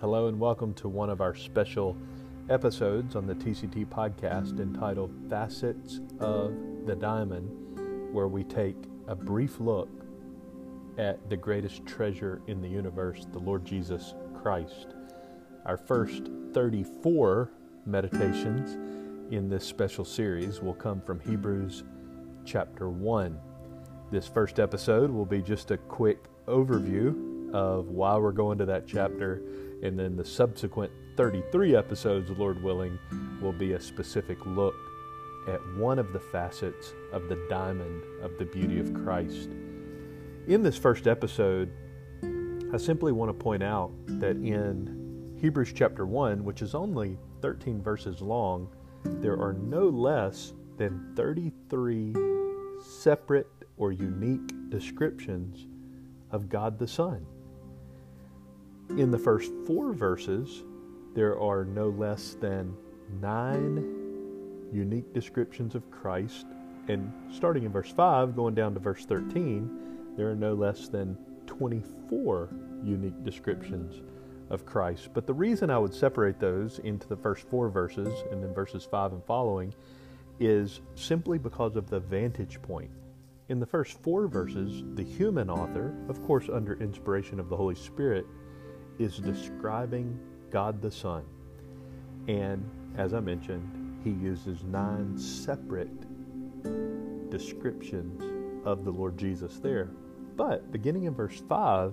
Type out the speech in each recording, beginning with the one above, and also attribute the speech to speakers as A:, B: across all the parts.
A: Hello, and welcome to one of our special episodes on the TCT podcast entitled Facets of the Diamond, where we take a brief look at the greatest treasure in the universe, the Lord Jesus Christ. Our first 34 meditations in this special series will come from Hebrews chapter 1. This first episode will be just a quick overview of why we're going to that chapter. And then the subsequent 33 episodes, Lord willing, will be a specific look at one of the facets of the diamond of the beauty of Christ. In this first episode, I simply want to point out that in Hebrews chapter 1, which is only 13 verses long, there are no less than 33 separate or unique descriptions of God the Son. In the first four verses, there are no less than nine unique descriptions of Christ. And starting in verse 5, going down to verse 13, there are no less than 24 unique descriptions of Christ. But the reason I would separate those into the first four verses and then verses 5 and following is simply because of the vantage point. In the first four verses, the human author, of course under inspiration of the Holy Spirit, is describing God the Son. And as I mentioned, he uses nine separate descriptions of the Lord Jesus there. But beginning in verse 5,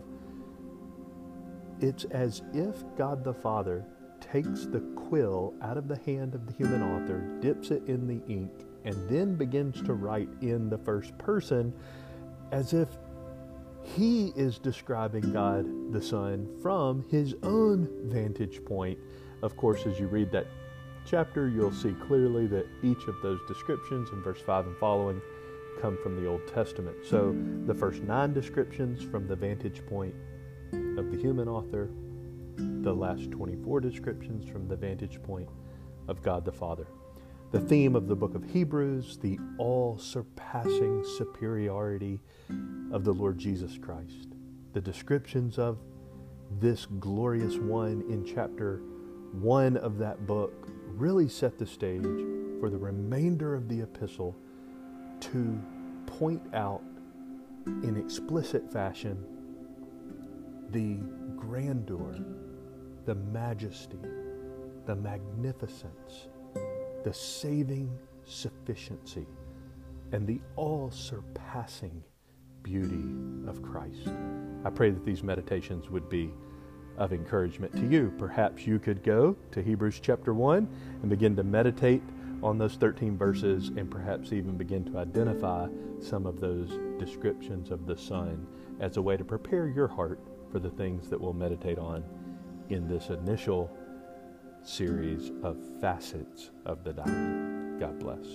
A: it's as if God the Father takes the quill out of the hand of the human author, dips it in the ink, and then begins to write in the first person as if he is describing God the Son from his own vantage point. Of course, as you read that chapter, you'll see clearly that each of those descriptions in verse 5 and following come from the Old Testament. So the first nine descriptions from the vantage point of the human author, the last 24 descriptions from the vantage point of God the Father. The theme of the book of Hebrews, the all surpassing superiority of the Lord Jesus Christ. The descriptions of this glorious one in chapter one of that book really set the stage for the remainder of the epistle to point out in explicit fashion the grandeur, the majesty, the magnificence, the saving sufficiency, and the all surpassing beauty of Christ. I pray that these meditations would be of encouragement to you. Perhaps you could go to Hebrews chapter 1 and begin to meditate on those 13 verses and perhaps even begin to identify some of those descriptions of the Son as a way to prepare your heart for the things that we'll meditate on in this initial series of facets of the diamond. God bless.